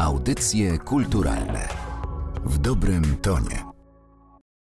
Audycje kulturalne w dobrym tonie.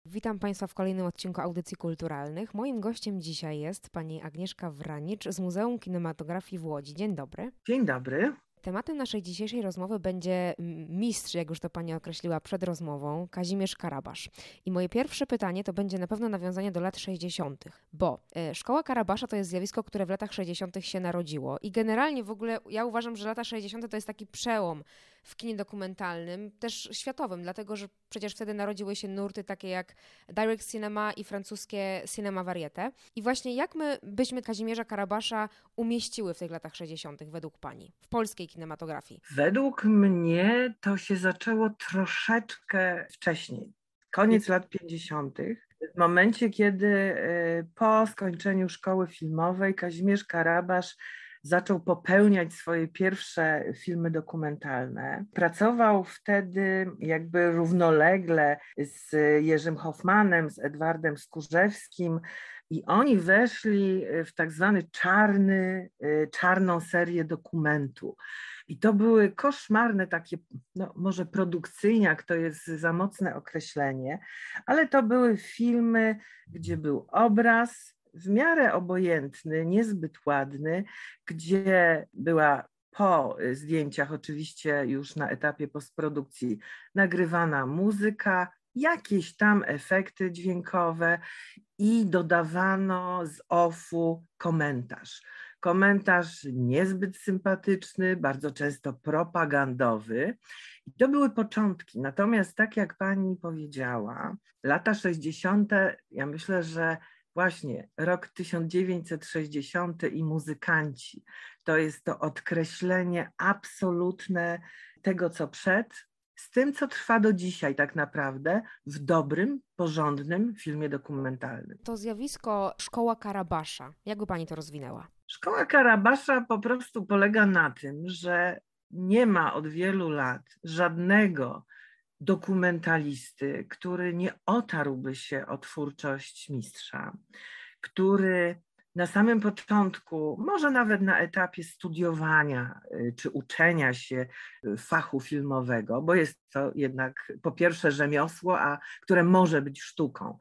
Witam Państwa w kolejnym odcinku Audycji Kulturalnych. Moim gościem dzisiaj jest pani Agnieszka Wranicz z Muzeum Kinematografii w Łodzi. Dzień dobry. Dzień dobry. Tematem naszej dzisiejszej rozmowy będzie mistrz, jak już to Pani określiła przed rozmową, Kazimierz Karabasz. I moje pierwsze pytanie to będzie na pewno nawiązanie do lat 60., bo e, Szkoła Karabasza to jest zjawisko, które w latach 60. się narodziło. I generalnie w ogóle ja uważam, że lata 60. to jest taki przełom w kinie dokumentalnym, też światowym, dlatego że przecież wtedy narodziły się nurty takie jak direct cinema i francuskie cinema variete. I właśnie jak my byśmy Kazimierza Karabasza umieściły w tych latach 60. według Pani w polskiej kinematografii? Według mnie to się zaczęło troszeczkę wcześniej. Koniec lat 50. W momencie, kiedy y, po skończeniu szkoły filmowej Kazimierz Karabasz zaczął popełniać swoje pierwsze filmy dokumentalne. Pracował wtedy jakby równolegle z Jerzym Hoffmanem, z Edwardem Skórzewskim i oni weszli w tak zwany czarny, czarną serię dokumentu. I to były koszmarne takie, no może produkcyjniak to jest za mocne określenie, ale to były filmy, gdzie był obraz, w miarę obojętny, niezbyt ładny, gdzie była po zdjęciach, oczywiście już na etapie postprodukcji, nagrywana muzyka, jakieś tam efekty dźwiękowe i dodawano z offu komentarz. Komentarz niezbyt sympatyczny, bardzo często propagandowy. I to były początki. Natomiast, tak jak pani powiedziała, lata 60., ja myślę, że właśnie rok 1960 i muzykanci. To jest to odkreślenie absolutne tego, co przed, z tym, co trwa do dzisiaj, tak naprawdę, w dobrym, porządnym filmie dokumentalnym. To zjawisko szkoła Karabasza, jak by pani to rozwinęła? Szkoła Karabasza po prostu polega na tym, że nie ma od wielu lat żadnego dokumentalisty, który nie otarłby się o twórczość mistrza, który na samym początku, może nawet na etapie studiowania y, czy uczenia się y, fachu filmowego, bo jest to jednak po pierwsze rzemiosło, a które może być sztuką,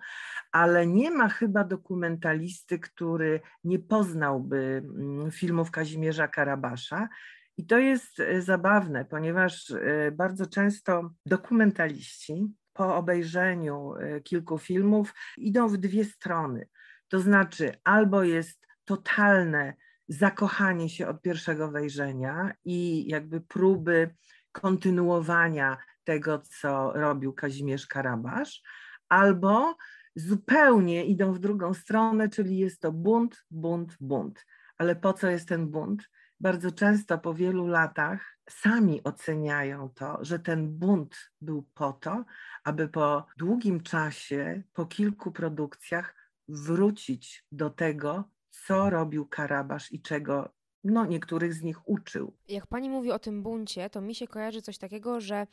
ale nie ma chyba dokumentalisty, który nie poznałby mm, filmów Kazimierza Karabasza i to jest e, zabawne, ponieważ e, bardzo często dokumentaliści po obejrzeniu e, kilku filmów idą w dwie strony. To znaczy, albo jest totalne zakochanie się od pierwszego wejrzenia i jakby próby kontynuowania tego, co robił Kazimierz Karabasz, albo zupełnie idą w drugą stronę, czyli jest to bunt, bunt, bunt. Ale po co jest ten bunt? Bardzo często po wielu latach sami oceniają to, że ten bunt był po to, aby po długim czasie, po kilku produkcjach wrócić do tego, co robił Karabasz i czego no, niektórych z nich uczył. Jak pani mówi o tym buncie, to mi się kojarzy coś takiego, że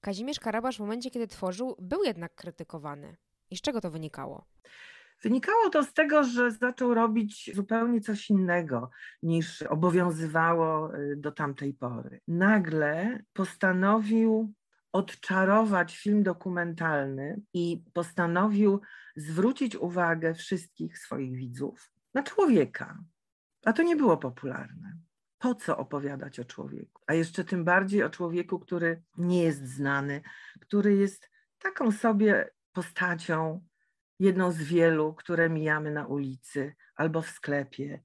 Kazimierz Karabasz w momencie, kiedy tworzył, był jednak krytykowany. I z czego to wynikało? Wynikało to z tego, że zaczął robić zupełnie coś innego niż obowiązywało y, do tamtej pory. Nagle postanowił odczarować film dokumentalny i postanowił zwrócić uwagę wszystkich swoich widzów na człowieka. A to nie było popularne. Po co opowiadać o człowieku? A jeszcze tym bardziej o człowieku, który nie jest znany, który jest taką sobie postacią, jedną z wielu, które mijamy na ulicy albo w sklepie.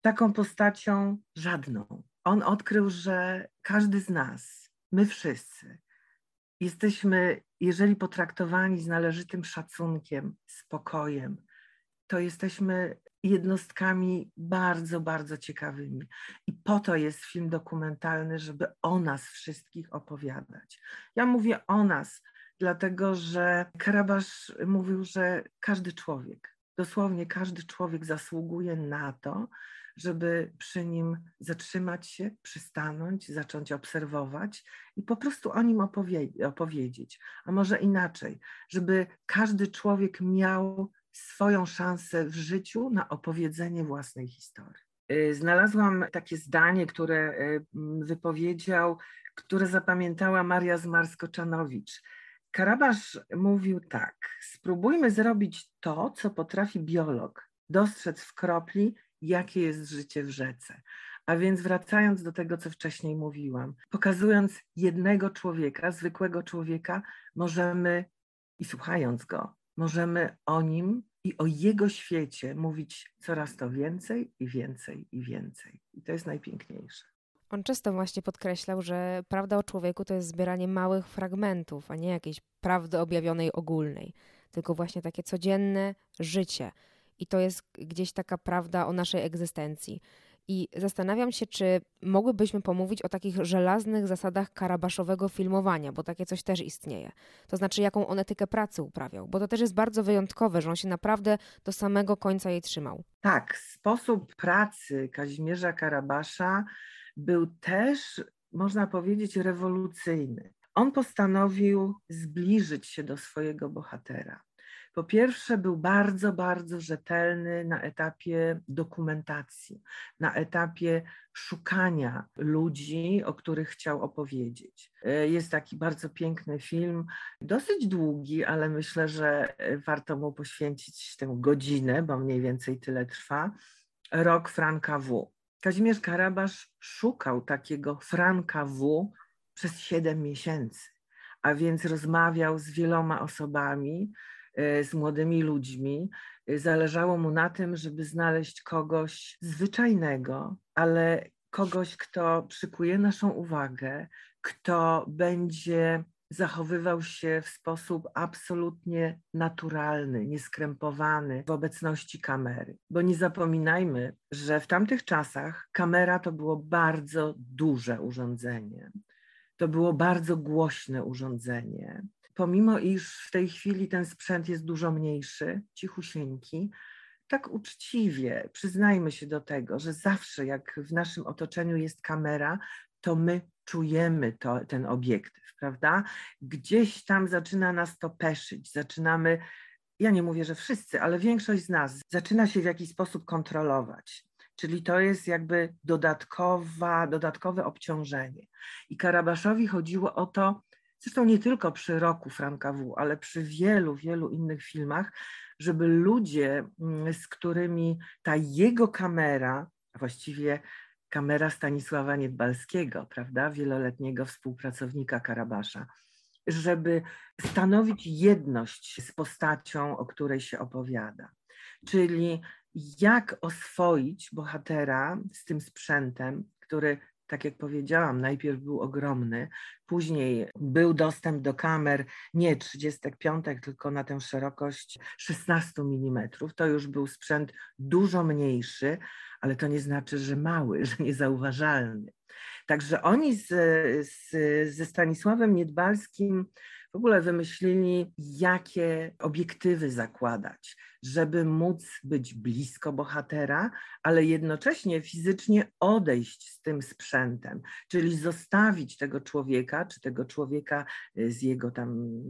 Taką postacią żadną. On odkrył, że każdy z nas, my wszyscy, jesteśmy, jeżeli potraktowani z należytym szacunkiem, spokojem, to jesteśmy jednostkami bardzo, bardzo ciekawymi. I po to jest film dokumentalny, żeby o nas wszystkich opowiadać. Ja mówię o nas, dlatego że Karabasz mówił, że każdy człowiek, dosłownie każdy człowiek zasługuje na to, żeby przy nim zatrzymać się, przystanąć, zacząć obserwować i po prostu o nim opowie- opowiedzieć. A może inaczej, żeby każdy człowiek miał swoją szansę w życiu na opowiedzenie własnej historii. Y, znalazłam takie zdanie, które y, wypowiedział, które zapamiętała Maria Zmarsko-Czanowicz. Karabasz mówił tak: Spróbujmy zrobić to, co potrafi biolog, dostrzec w kropli, jakie jest życie w rzece. A więc wracając do tego, co wcześniej mówiłam, pokazując jednego człowieka, zwykłego człowieka, możemy i słuchając go, możemy o nim i o jego świecie mówić coraz to więcej i więcej i więcej. I to jest najpiękniejsze. On często właśnie podkreślał, że prawda o człowieku to jest zbieranie małych fragmentów, a nie jakiejś prawdy objawionej ogólnej, tylko właśnie takie codzienne życie. I to jest gdzieś taka prawda o naszej egzystencji. I zastanawiam się, czy mogłybyśmy pomówić o takich żelaznych zasadach karabaszowego filmowania, bo takie coś też istnieje. To znaczy, jaką on etykę pracy uprawiał, bo to też jest bardzo wyjątkowe, że on się naprawdę do samego końca jej trzymał. Tak, sposób pracy Kazimierza Karabasza był też, można powiedzieć, rewolucyjny. On postanowił zbliżyć się do swojego bohatera. Po pierwsze, był bardzo, bardzo rzetelny na etapie dokumentacji, na etapie szukania ludzi, o których chciał opowiedzieć. Jest taki bardzo piękny film, dosyć długi, ale myślę, że warto mu poświęcić tę godzinę, bo mniej więcej tyle trwa. Rok Franka W. Kazimierz Karabasz szukał takiego Franka W przez siedem miesięcy, a więc rozmawiał z wieloma osobami, E, z młodymi ludźmi. E, zależało mu na tym, żeby znaleźć kogoś zwyczajnego, ale kogoś, kto przykuje naszą uwagę, kto będzie zachowywał się w sposób absolutnie naturalny, nieskrępowany w obecności kamery. Bo nie zapominajmy, że w tamtych czasach kamera to było bardzo duże urządzenie. To było bardzo głośne urządzenie pomimo iż w tej chwili ten sprzęt jest dużo mniejszy, cichusieńki, tak uczciwie przyznajmy się do tego, że zawsze jak w naszym otoczeniu jest kamera, to my czujemy to, ten obiektyw, prawda? Gdzieś tam zaczyna nas to peszyć, zaczynamy, ja nie mówię, że wszyscy, ale większość z nas zaczyna się w jakiś sposób kontrolować. Czyli to jest jakby dodatkowa, dodatkowe obciążenie. I Karabaszowi chodziło o to, zresztą nie tylko przy roku Franka W., ale przy wielu, wielu innych filmach, żeby ludzie, mm, z którymi ta jego kamera, właściwie kamera Stanisława Niedbalskiego, prawda, wieloletniego współpracownika Karabasza, żeby stanowić jedność z postacią, o której się opowiada. Czyli jak oswoić bohatera z tym sprzętem, który tak jak powiedziałam, najpierw był ogromny, później był dostęp do kamer nie 35, tylko na tę szerokość 16 mm. To już był sprzęt dużo mniejszy, ale to nie znaczy, że mały, że niezauważalny. Także oni z, z, ze Stanisławem Niedbalskim w ogóle wymyślili, jakie obiektywy zakładać, żeby móc być blisko bohatera, ale jednocześnie fizycznie odejść z tym sprzętem, czyli zostawić tego człowieka, czy tego człowieka y, z jego tam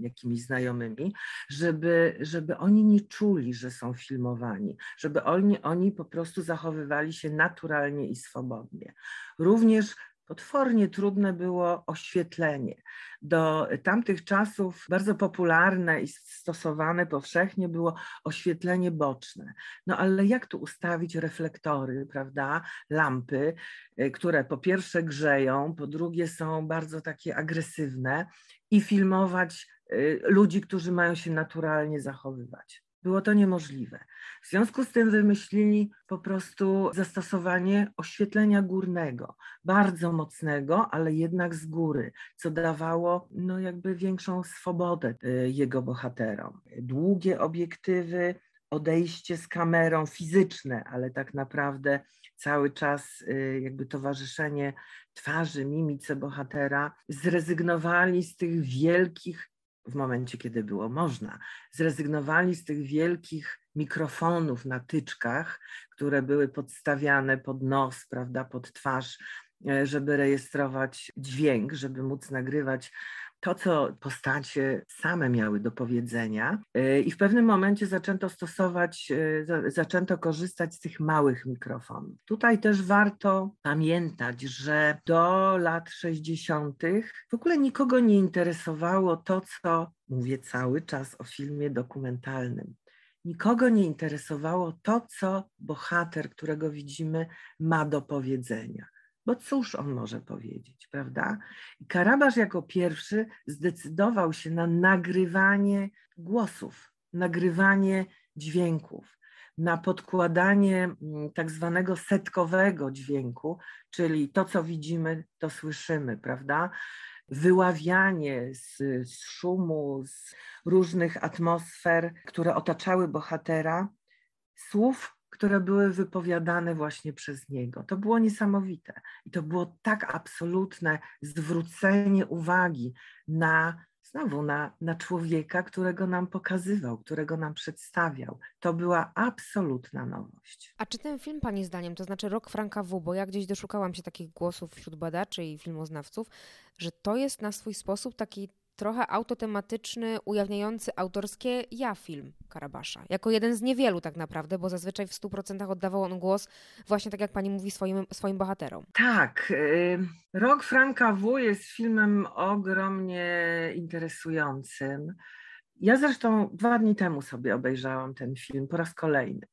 jakimiś znajomymi, żeby, żeby oni nie czuli, że są filmowani, żeby oni, oni po prostu zachowywali się naturalnie i swobodnie. Również potwornie trudne było oświetlenie. Do tamtych czasów bardzo popularne i stosowane powszechnie było oświetlenie boczne. No ale jak tu ustawić reflektory, prawda, lampy, y, które po pierwsze grzeją, po drugie są bardzo takie agresywne i filmować y, ludzi, którzy mają się naturalnie zachowywać. Było to niemożliwe. W związku z tym wymyślili po prostu zastosowanie oświetlenia górnego, bardzo mocnego, ale jednak z góry, co dawało no jakby większą swobodę y, jego bohaterom. Długie obiektywy, odejście z kamerą fizyczne, ale tak naprawdę cały czas y, jakby towarzyszenie twarzy, mimice bohatera, zrezygnowali z tych wielkich w momencie, kiedy było można, zrezygnowali z tych wielkich mikrofonów na tyczkach, które były podstawiane pod nos, prawda, pod twarz, e, żeby rejestrować dźwięk, żeby móc nagrywać to, co postacie same miały do powiedzenia. Y, I w pewnym momencie zaczęto stosować, y, zaczęto korzystać z tych małych mikrofonów. Tutaj też warto pamiętać, że do lat 60. w ogóle nikogo nie interesowało to, co mówię cały czas o filmie dokumentalnym. Nikogo nie interesowało to, co bohater, którego widzimy, ma do powiedzenia. Bo cóż on może powiedzieć, prawda? I Karabasz jako pierwszy zdecydował się na nagrywanie głosów, nagrywanie dźwięków, na podkładanie mm, tak zwanego setkowego dźwięku, czyli to, co widzimy, to słyszymy, prawda? Wyławianie z, z szumu, z różnych atmosfer, które otaczały bohatera, słów, które były wypowiadane właśnie przez niego. To było niesamowite i to było tak absolutne zwrócenie uwagi na znowu na, na człowieka, którego nam pokazywał, którego nam przedstawiał. To była absolutna nowość. A czy ten film Pani zdaniem, to znaczy Rok Franka W., bo ja gdzieś doszukałam się takich głosów wśród badaczy i filmoznawców, że to jest na swój sposób taki trochę autotematyczny, ujawniający autorskie ja film Karabasza. Jako jeden z niewielu tak naprawdę, bo zazwyczaj w 100% oddawał on głos właśnie tak jak pani mówi swoim, swoim bohaterom. Tak. Y, Rok Franka W jest filmem ogromnie interesującym. Ja zresztą dwa dni temu sobie obejrzałam ten film po raz kolejny.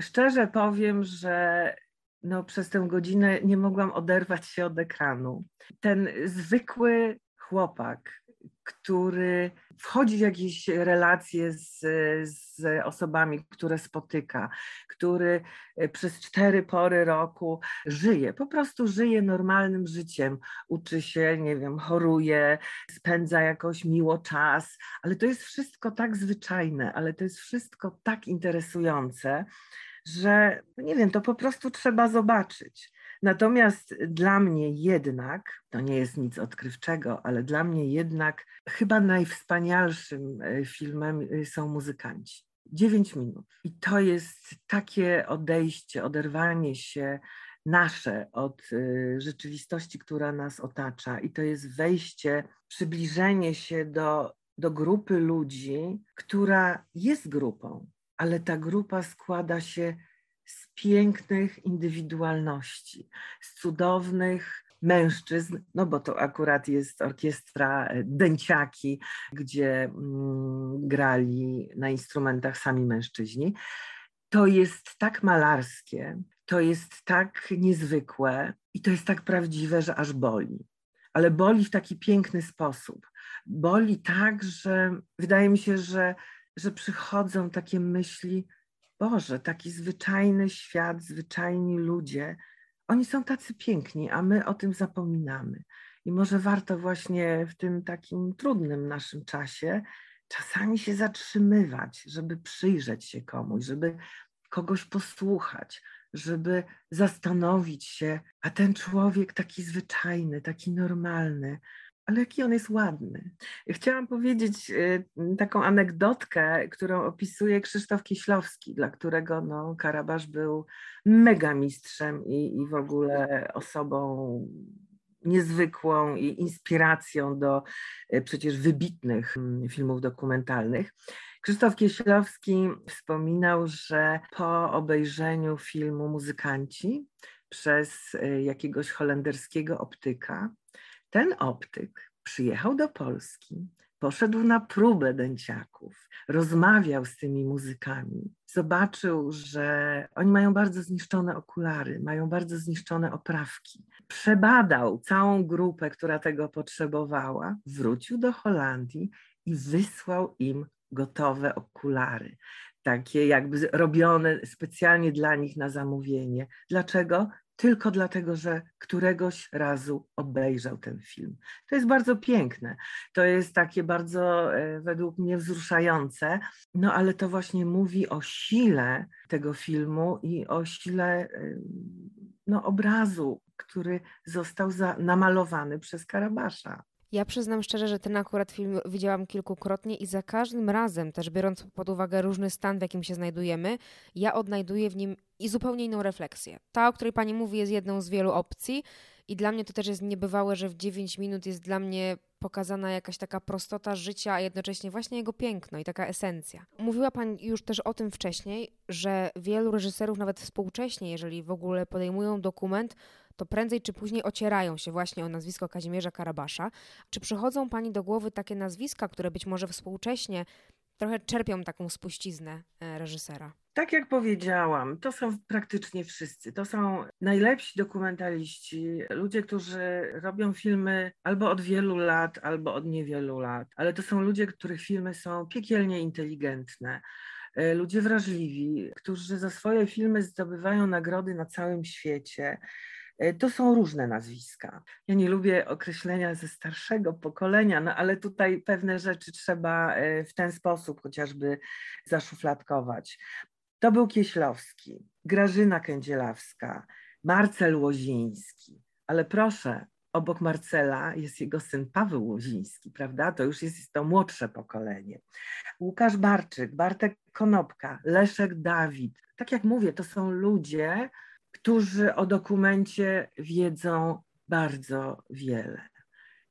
Szczerze powiem, że no, przez tę godzinę nie mogłam oderwać się od ekranu. Ten zwykły chłopak, który wchodzi w jakieś relacje z, z osobami, które spotyka, który e, przez cztery pory roku żyje, po prostu żyje normalnym życiem, uczy się, nie wiem, choruje, spędza jakoś miło czas, ale to jest wszystko tak zwyczajne, ale to jest wszystko tak interesujące, że no nie wiem, to po prostu trzeba zobaczyć. Natomiast dla mnie jednak, to nie jest nic odkrywczego, ale dla mnie jednak chyba najwspanialszym e, filmem e, są muzykanci. Dziewięć minut. I to jest takie odejście, oderwanie się nasze od e, rzeczywistości, która nas otacza. I to jest wejście, przybliżenie się do, do grupy ludzi, która jest grupą, ale ta grupa składa się z pięknych indywidualności, z cudownych mężczyzn, no bo to akurat jest orkiestra e, Dęciaki, gdzie mm, grali na instrumentach sami mężczyźni. To jest tak malarskie, to jest tak niezwykłe i to jest tak prawdziwe, że aż boli. Ale boli w taki piękny sposób. Boli tak, że wydaje mi się, że, że przychodzą takie myśli, Boże, taki zwyczajny świat, zwyczajni ludzie, oni są tacy piękni, a my o tym zapominamy. I może warto właśnie w tym takim trudnym naszym czasie czasami się zatrzymywać, żeby przyjrzeć się komuś, żeby kogoś posłuchać, żeby zastanowić się, a ten człowiek taki zwyczajny, taki normalny, ale jaki on jest ładny. Chciałam powiedzieć y, taką anegdotkę, którą opisuje Krzysztof Kieślowski, dla którego no, Karabasz był mega mistrzem i, i w ogóle osobą niezwykłą i inspiracją do y, przecież wybitnych filmów dokumentalnych. Krzysztof Kieślowski wspominał, że po obejrzeniu filmu Muzykanci przez y, jakiegoś holenderskiego optyka, ten optyk przyjechał do Polski, poszedł na próbę dęciaków, rozmawiał z tymi muzykami, zobaczył, że oni mają bardzo zniszczone okulary, mają bardzo zniszczone oprawki. Przebadał całą grupę, która tego potrzebowała, wrócił do Holandii i wysłał im gotowe okulary. Takie jakby robione specjalnie dla nich na zamówienie. Dlaczego? Tylko dlatego, że któregoś razu obejrzał ten film. To jest bardzo piękne, to jest takie bardzo e, według mnie wzruszające, no ale to właśnie mówi o sile tego filmu i o sile no, obrazu, który został za, namalowany przez Karabasza. Ja przyznam szczerze, że ten akurat film widziałam kilkukrotnie i za każdym razem, też biorąc pod uwagę różny stan, w jakim się znajdujemy, ja odnajduję w nim i zupełnie inną refleksję. Ta, o której pani mówi, jest jedną z wielu opcji i dla mnie to też jest niebywałe, że w 9 minut jest dla mnie pokazana jakaś taka prostota życia, a jednocześnie właśnie jego piękno i taka esencja. Mówiła Pani już też o tym wcześniej, że wielu reżyserów, nawet współcześnie, jeżeli w ogóle podejmują dokument, to prędzej czy później ocierają się właśnie o nazwisko Kazimierza Karabasza. Czy przychodzą Pani do głowy takie nazwiska, które być może współcześnie trochę czerpią taką spuściznę e, reżysera? Tak jak powiedziałam, to są praktycznie wszyscy. To są najlepsi dokumentaliści, ludzie, którzy robią filmy albo od wielu lat, albo od niewielu lat, ale to są ludzie, których filmy są piekielnie inteligentne e, ludzie wrażliwi, którzy za swoje filmy zdobywają nagrody na całym świecie. E, to są różne nazwiska. Ja nie lubię określenia ze starszego pokolenia, no ale tutaj pewne rzeczy trzeba e, w ten sposób chociażby zaszufladkować. To był Kieślowski, Grażyna Kędzielawska, Marcel Łoziński, ale proszę, obok Marcela jest jego syn Paweł Łoziński, prawda? To już jest to młodsze pokolenie. Łukasz Barczyk, Bartek Konopka, Leszek Dawid. Tak jak mówię, to są ludzie, którzy o dokumencie wiedzą bardzo wiele.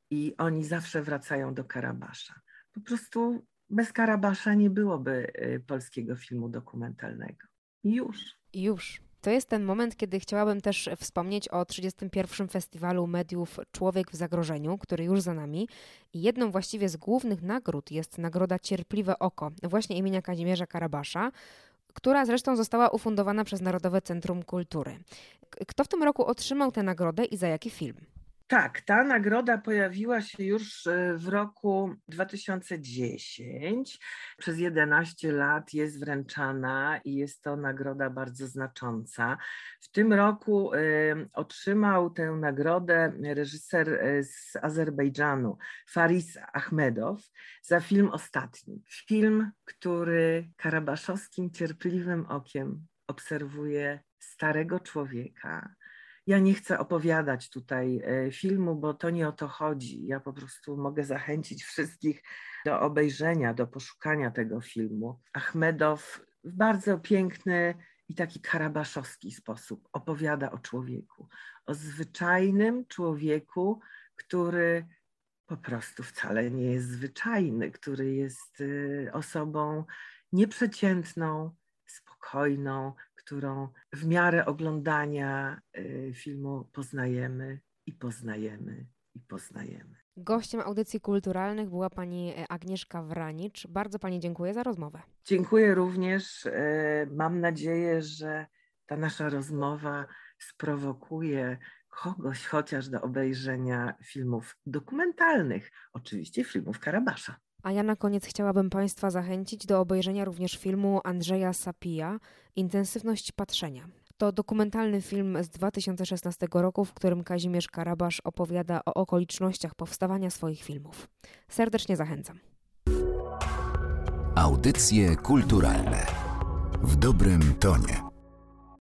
I oni zawsze wracają do Karabasza. Po prostu bez Karabasza nie byłoby y, polskiego filmu dokumentalnego. Już. Już. To jest ten moment, kiedy chciałabym też wspomnieć o 31. Festiwalu Mediów Człowiek w Zagrożeniu, który już za nami. I jedną właściwie z głównych nagród jest nagroda Cierpliwe Oko, właśnie imienia Kazimierza Karabasza, która zresztą została ufundowana przez Narodowe Centrum Kultury. Kto w tym roku otrzymał tę nagrodę i za jaki film? Tak, ta nagroda pojawiła się już e, w roku 2010. Przez 11 lat jest wręczana i jest to nagroda bardzo znacząca. W tym roku y, otrzymał tę nagrodę reżyser e, z Azerbejdżanu, Faris Ahmedow, za film Ostatni. Film, który karabaszowskim cierpliwym okiem obserwuje starego człowieka, ja nie chcę opowiadać tutaj e, filmu, bo to nie o to chodzi. Ja po prostu mogę zachęcić wszystkich do obejrzenia, do poszukania tego filmu. Achmedow w bardzo piękny i taki karabaszowski sposób opowiada o człowieku, o zwyczajnym człowieku, który po prostu wcale nie jest zwyczajny, który jest y, osobą nieprzeciętną, spokojną, którą w miarę oglądania y, filmu poznajemy i poznajemy i poznajemy. Gościem audycji kulturalnych była pani e, Agnieszka Wranicz. Bardzo pani dziękuję za rozmowę. Dziękuję również. E, mam nadzieję, że ta nasza rozmowa sprowokuje kogoś chociaż do obejrzenia filmów dokumentalnych, oczywiście filmów Karabasza. A ja na koniec chciałabym Państwa zachęcić do obejrzenia również filmu Andrzeja Sapija Intensywność patrzenia. To dokumentalny film z 2016 roku, w którym Kazimierz Karabasz opowiada o okolicznościach powstawania swoich filmów. Serdecznie zachęcam. Audycje kulturalne w dobrym tonie.